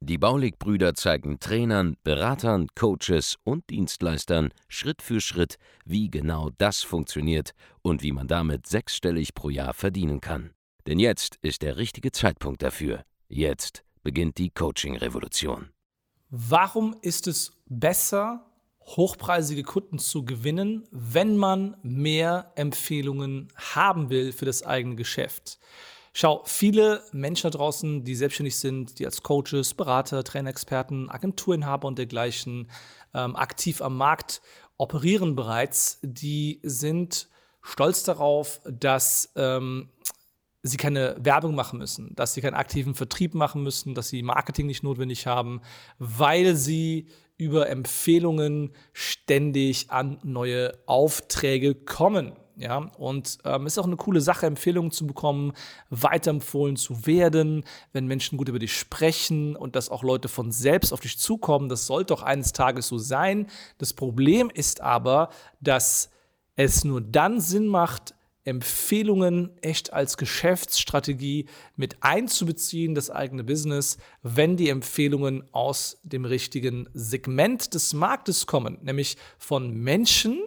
Die Baulig-Brüder zeigen Trainern, Beratern, Coaches und Dienstleistern Schritt für Schritt, wie genau das funktioniert und wie man damit sechsstellig pro Jahr verdienen kann. Denn jetzt ist der richtige Zeitpunkt dafür. Jetzt beginnt die Coaching-Revolution. Warum ist es besser, hochpreisige Kunden zu gewinnen, wenn man mehr Empfehlungen haben will für das eigene Geschäft? Schau, viele Menschen da draußen, die selbstständig sind, die als Coaches, Berater, Trainerexperten, Agenturinhaber und dergleichen ähm, aktiv am Markt operieren bereits, die sind stolz darauf, dass ähm, sie keine Werbung machen müssen, dass sie keinen aktiven Vertrieb machen müssen, dass sie Marketing nicht notwendig haben, weil sie über Empfehlungen ständig an neue Aufträge kommen. Ja, und ähm, ist auch eine coole Sache, Empfehlungen zu bekommen, weiterempfohlen zu werden, wenn Menschen gut über dich sprechen und dass auch Leute von selbst auf dich zukommen. Das sollte auch eines Tages so sein. Das Problem ist aber, dass es nur dann Sinn macht, Empfehlungen echt als Geschäftsstrategie mit einzubeziehen, das eigene Business, wenn die Empfehlungen aus dem richtigen Segment des Marktes kommen, nämlich von Menschen,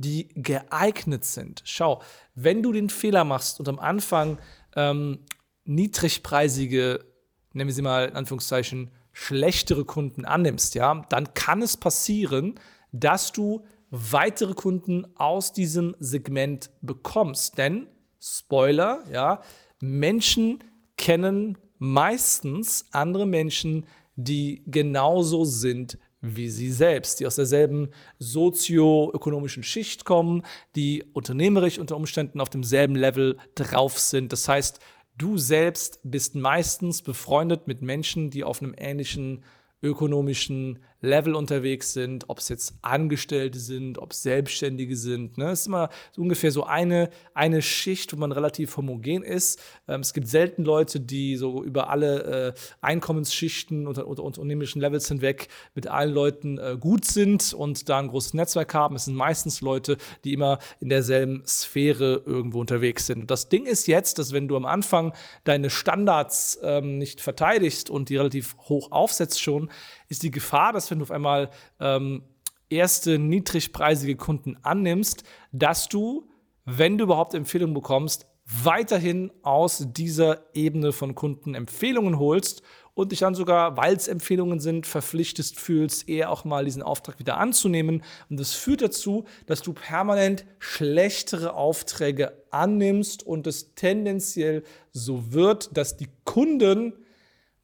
die geeignet sind. Schau, wenn du den Fehler machst und am Anfang ähm, niedrigpreisige, nennen wir sie mal in Anführungszeichen, schlechtere Kunden annimmst, ja, dann kann es passieren, dass du weitere Kunden aus diesem Segment bekommst. Denn, Spoiler, ja, Menschen kennen meistens andere Menschen, die genauso sind wie sie selbst, die aus derselben sozioökonomischen Schicht kommen, die unternehmerisch unter Umständen auf demselben Level drauf sind. Das heißt, du selbst bist meistens befreundet mit Menschen, die auf einem ähnlichen ökonomischen Level unterwegs sind, ob es jetzt Angestellte sind, ob es Selbstständige sind. Ne? Es ist immer so ungefähr so eine, eine Schicht, wo man relativ homogen ist. Ähm, es gibt selten Leute, die so über alle äh, Einkommensschichten und, und, unternehmerischen Levels hinweg mit allen Leuten äh, gut sind und da ein großes Netzwerk haben. Es sind meistens Leute, die immer in derselben Sphäre irgendwo unterwegs sind. Und das Ding ist jetzt, dass wenn du am Anfang deine Standards ähm, nicht verteidigst und die relativ hoch aufsetzt schon, ist die Gefahr, dass wenn du auf einmal ähm, erste niedrigpreisige Kunden annimmst, dass du, wenn du überhaupt Empfehlungen bekommst, weiterhin aus dieser Ebene von Kunden Empfehlungen holst und dich dann sogar, weil es Empfehlungen sind, verpflichtet fühlst, eher auch mal diesen Auftrag wieder anzunehmen. Und das führt dazu, dass du permanent schlechtere Aufträge annimmst und es tendenziell so wird, dass die Kunden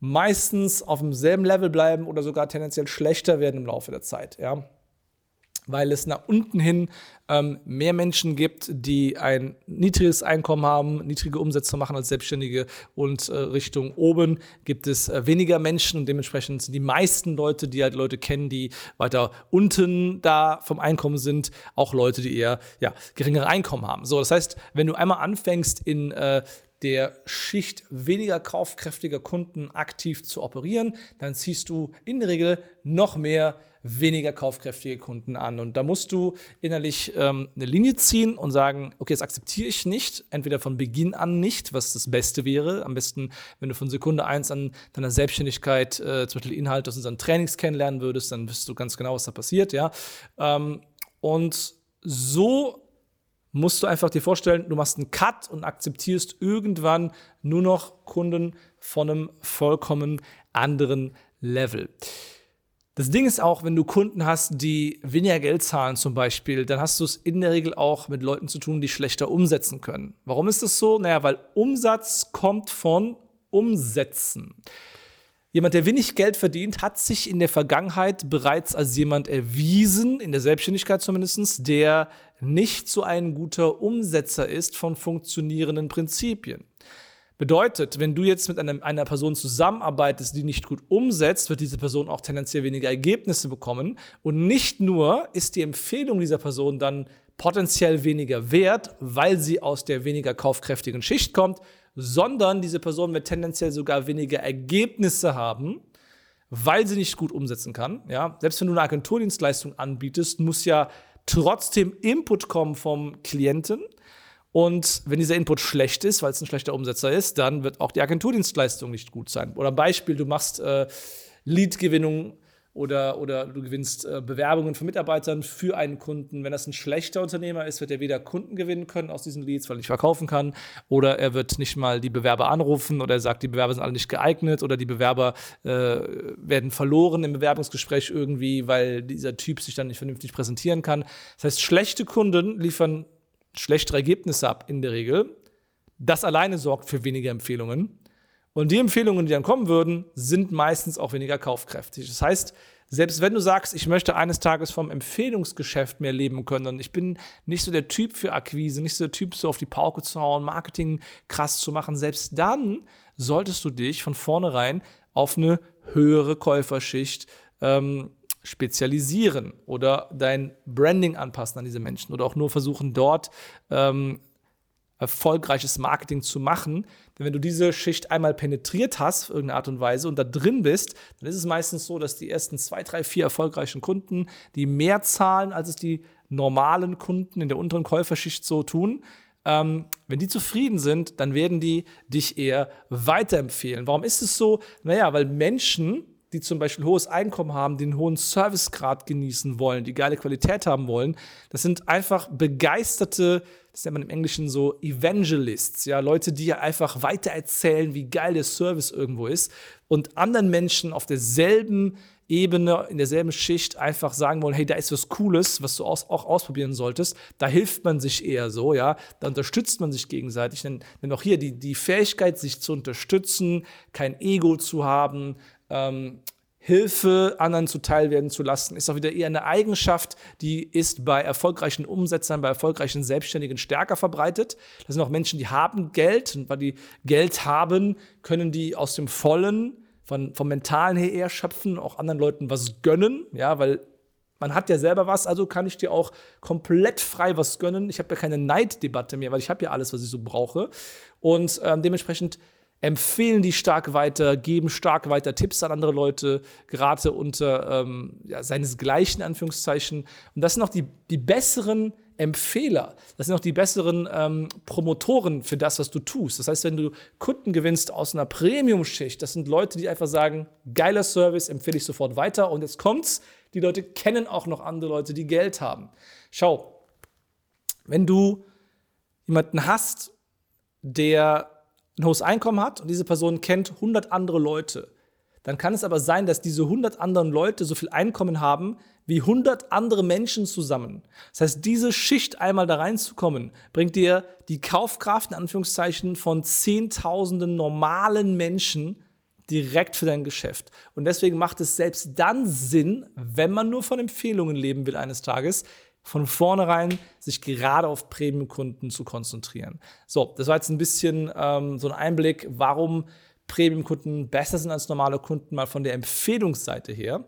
meistens auf demselben Level bleiben oder sogar tendenziell schlechter werden im Laufe der Zeit. Ja? Weil es nach unten hin ähm, mehr Menschen gibt, die ein niedriges Einkommen haben, niedrige Umsätze machen als Selbstständige und äh, Richtung oben gibt es äh, weniger Menschen und dementsprechend sind die meisten Leute, die halt Leute kennen, die weiter unten da vom Einkommen sind, auch Leute, die eher ja, geringere Einkommen haben. So, das heißt, wenn du einmal anfängst in äh, der Schicht weniger kaufkräftiger Kunden aktiv zu operieren, dann ziehst du in der Regel noch mehr weniger kaufkräftige Kunden an. Und da musst du innerlich ähm, eine Linie ziehen und sagen, okay, das akzeptiere ich nicht, entweder von Beginn an nicht, was das Beste wäre. Am besten, wenn du von Sekunde eins an deiner Selbstständigkeit äh, zum Beispiel Inhalte aus unseren Trainings kennenlernen würdest, dann wüsstest du ganz genau, was da passiert, ja. Ähm, und so musst du einfach dir vorstellen, du machst einen Cut und akzeptierst irgendwann nur noch Kunden von einem vollkommen anderen Level. Das Ding ist auch, wenn du Kunden hast, die weniger Geld zahlen zum Beispiel, dann hast du es in der Regel auch mit Leuten zu tun, die schlechter umsetzen können. Warum ist das so? Naja, weil Umsatz kommt von Umsätzen. Jemand, der wenig Geld verdient, hat sich in der Vergangenheit bereits als jemand erwiesen, in der Selbstständigkeit zumindest, der nicht so ein guter Umsetzer ist von funktionierenden Prinzipien. Bedeutet, wenn du jetzt mit einem, einer Person zusammenarbeitest, die nicht gut umsetzt, wird diese Person auch tendenziell weniger Ergebnisse bekommen. Und nicht nur ist die Empfehlung dieser Person dann potenziell weniger wert, weil sie aus der weniger kaufkräftigen Schicht kommt, sondern diese Person wird tendenziell sogar weniger Ergebnisse haben, weil sie nicht gut umsetzen kann. Ja? Selbst wenn du eine Agenturdienstleistung anbietest, muss ja trotzdem Input kommen vom Klienten. Und wenn dieser Input schlecht ist, weil es ein schlechter Umsetzer ist, dann wird auch die Agenturdienstleistung nicht gut sein. Oder Beispiel, du machst äh, Lead-Gewinnung oder, oder du gewinnst äh, Bewerbungen von Mitarbeitern für einen Kunden. Wenn das ein schlechter Unternehmer ist, wird er weder Kunden gewinnen können aus diesen Leads, weil er nicht verkaufen kann, oder er wird nicht mal die Bewerber anrufen oder er sagt, die Bewerber sind alle nicht geeignet oder die Bewerber äh, werden verloren im Bewerbungsgespräch irgendwie, weil dieser Typ sich dann nicht vernünftig präsentieren kann. Das heißt, schlechte Kunden liefern schlechtere Ergebnisse ab in der Regel. Das alleine sorgt für weniger Empfehlungen. Und die Empfehlungen, die dann kommen würden, sind meistens auch weniger kaufkräftig. Das heißt, selbst wenn du sagst, ich möchte eines Tages vom Empfehlungsgeschäft mehr leben können und ich bin nicht so der Typ für Akquise, nicht so der Typ, so auf die Pauke zu hauen, Marketing krass zu machen, selbst dann solltest du dich von vornherein auf eine höhere Käuferschicht ähm, spezialisieren oder dein Branding anpassen an diese Menschen oder auch nur versuchen, dort ähm, erfolgreiches Marketing zu machen. Denn wenn du diese Schicht einmal penetriert hast, auf irgendeine Art und Weise, und da drin bist, dann ist es meistens so, dass die ersten zwei, drei, vier erfolgreichen Kunden, die mehr zahlen, als es die normalen Kunden in der unteren Käuferschicht so tun, ähm, wenn die zufrieden sind, dann werden die dich eher weiterempfehlen. Warum ist es so? Naja, weil Menschen, die zum Beispiel hohes Einkommen haben, den hohen Servicegrad genießen wollen, die geile Qualität haben wollen, das sind einfach begeisterte das nennt man im Englischen so Evangelists, ja, Leute, die ja einfach weitererzählen, wie geil der Service irgendwo ist und anderen Menschen auf derselben Ebene, in derselben Schicht einfach sagen wollen, hey, da ist was Cooles, was du auch ausprobieren solltest. Da hilft man sich eher so, ja. Da unterstützt man sich gegenseitig. Denn, denn auch hier die, die Fähigkeit, sich zu unterstützen, kein Ego zu haben, ähm, Hilfe anderen zuteil werden zu lassen, ist auch wieder eher eine Eigenschaft, die ist bei erfolgreichen Umsetzern, bei erfolgreichen Selbstständigen stärker verbreitet. Das sind auch Menschen, die haben Geld und weil die Geld haben, können die aus dem Vollen, von, vom Mentalen her eher schöpfen, auch anderen Leuten was gönnen, ja, weil man hat ja selber was, also kann ich dir auch komplett frei was gönnen. Ich habe ja keine Neiddebatte mehr, weil ich habe ja alles, was ich so brauche. Und ähm, dementsprechend empfehlen die stark weiter, geben stark weiter Tipps an andere Leute, gerade unter ähm, ja, seinesgleichen, Anführungszeichen. Und das sind auch die, die besseren Empfehler. Das sind auch die besseren ähm, Promotoren für das, was du tust. Das heißt, wenn du Kunden gewinnst aus einer Premium-Schicht, das sind Leute, die einfach sagen, geiler Service, empfehle ich sofort weiter. Und jetzt kommt's, die Leute kennen auch noch andere Leute, die Geld haben. Schau, wenn du jemanden hast, der ein hohes Einkommen hat und diese Person kennt 100 andere Leute, dann kann es aber sein, dass diese 100 anderen Leute so viel Einkommen haben wie 100 andere Menschen zusammen. Das heißt, diese Schicht einmal da reinzukommen, bringt dir die Kaufkraft in Anführungszeichen von Zehntausenden normalen Menschen direkt für dein Geschäft. Und deswegen macht es selbst dann Sinn, wenn man nur von Empfehlungen leben will eines Tages, von vornherein sich gerade auf Premium-Kunden zu konzentrieren. So, das war jetzt ein bisschen ähm, so ein Einblick, warum Premium-Kunden besser sind als normale Kunden, mal von der Empfehlungsseite her.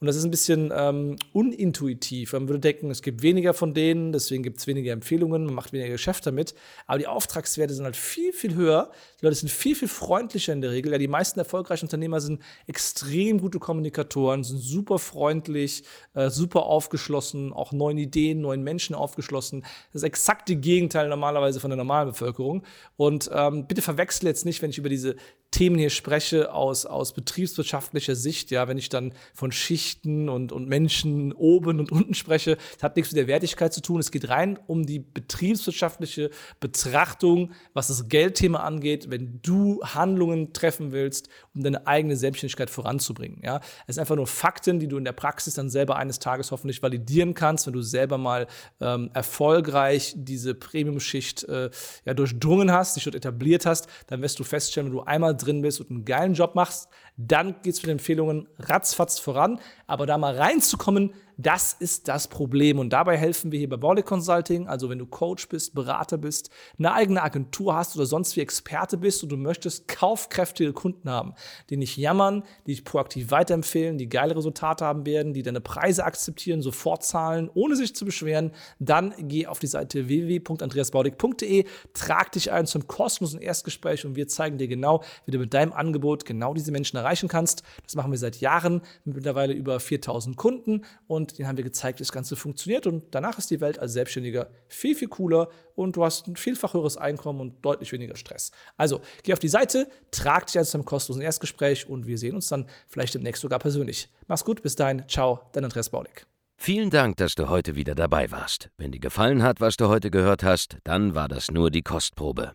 Und das ist ein bisschen ähm, unintuitiv. Man würde denken, es gibt weniger von denen, deswegen gibt es weniger Empfehlungen, man macht weniger Geschäft damit. Aber die Auftragswerte sind halt viel, viel höher. Die Leute sind viel, viel freundlicher in der Regel. Ja, die meisten erfolgreichen Unternehmer sind extrem gute Kommunikatoren, sind super freundlich, äh, super aufgeschlossen, auch neuen Ideen, neuen Menschen aufgeschlossen. Das ist exakt die Gegenteil normalerweise von der normalen Bevölkerung. Und ähm, bitte verwechsel jetzt nicht, wenn ich über diese Themen hier spreche aus, aus betriebswirtschaftlicher Sicht, ja, wenn ich dann von Schichten und, und Menschen oben und unten spreche, das hat nichts mit der Wertigkeit zu tun. Es geht rein um die betriebswirtschaftliche Betrachtung, was das Geldthema angeht, wenn du Handlungen treffen willst, um deine eigene Selbstständigkeit voranzubringen. Ja, es sind einfach nur Fakten, die du in der Praxis dann selber eines Tages hoffentlich validieren kannst, wenn du selber mal ähm, erfolgreich diese Premium-Schicht äh, ja, durchdrungen hast, dich dort etabliert hast, dann wirst du feststellen, wenn du einmal drin bist und einen geilen Job machst, dann geht es mit Empfehlungen ratzfatz voran. Aber da mal reinzukommen, das ist das Problem. Und dabei helfen wir hier bei Baulig Consulting. Also wenn du Coach bist, Berater bist, eine eigene Agentur hast oder sonst wie Experte bist und du möchtest kaufkräftige Kunden haben, die nicht jammern, die dich proaktiv weiterempfehlen, die geile Resultate haben werden, die deine Preise akzeptieren, sofort zahlen, ohne sich zu beschweren, dann geh auf die Seite www.andreasbaudig.de, trag dich ein zum kostenlosen Erstgespräch und wir zeigen dir genau, wie du mit deinem Angebot genau diese Menschen erreichen kannst. Das machen wir seit Jahren mit mittlerweile über 4000 Kunden und und denen haben wir gezeigt, wie das Ganze funktioniert. Und danach ist die Welt als Selbstständiger viel, viel cooler und du hast ein vielfach höheres Einkommen und deutlich weniger Stress. Also geh auf die Seite, trag dich also zum kostenlosen Erstgespräch und wir sehen uns dann vielleicht demnächst sogar persönlich. Mach's gut, bis dahin, ciao, dein Andreas Baulig. Vielen Dank, dass du heute wieder dabei warst. Wenn dir gefallen hat, was du heute gehört hast, dann war das nur die Kostprobe.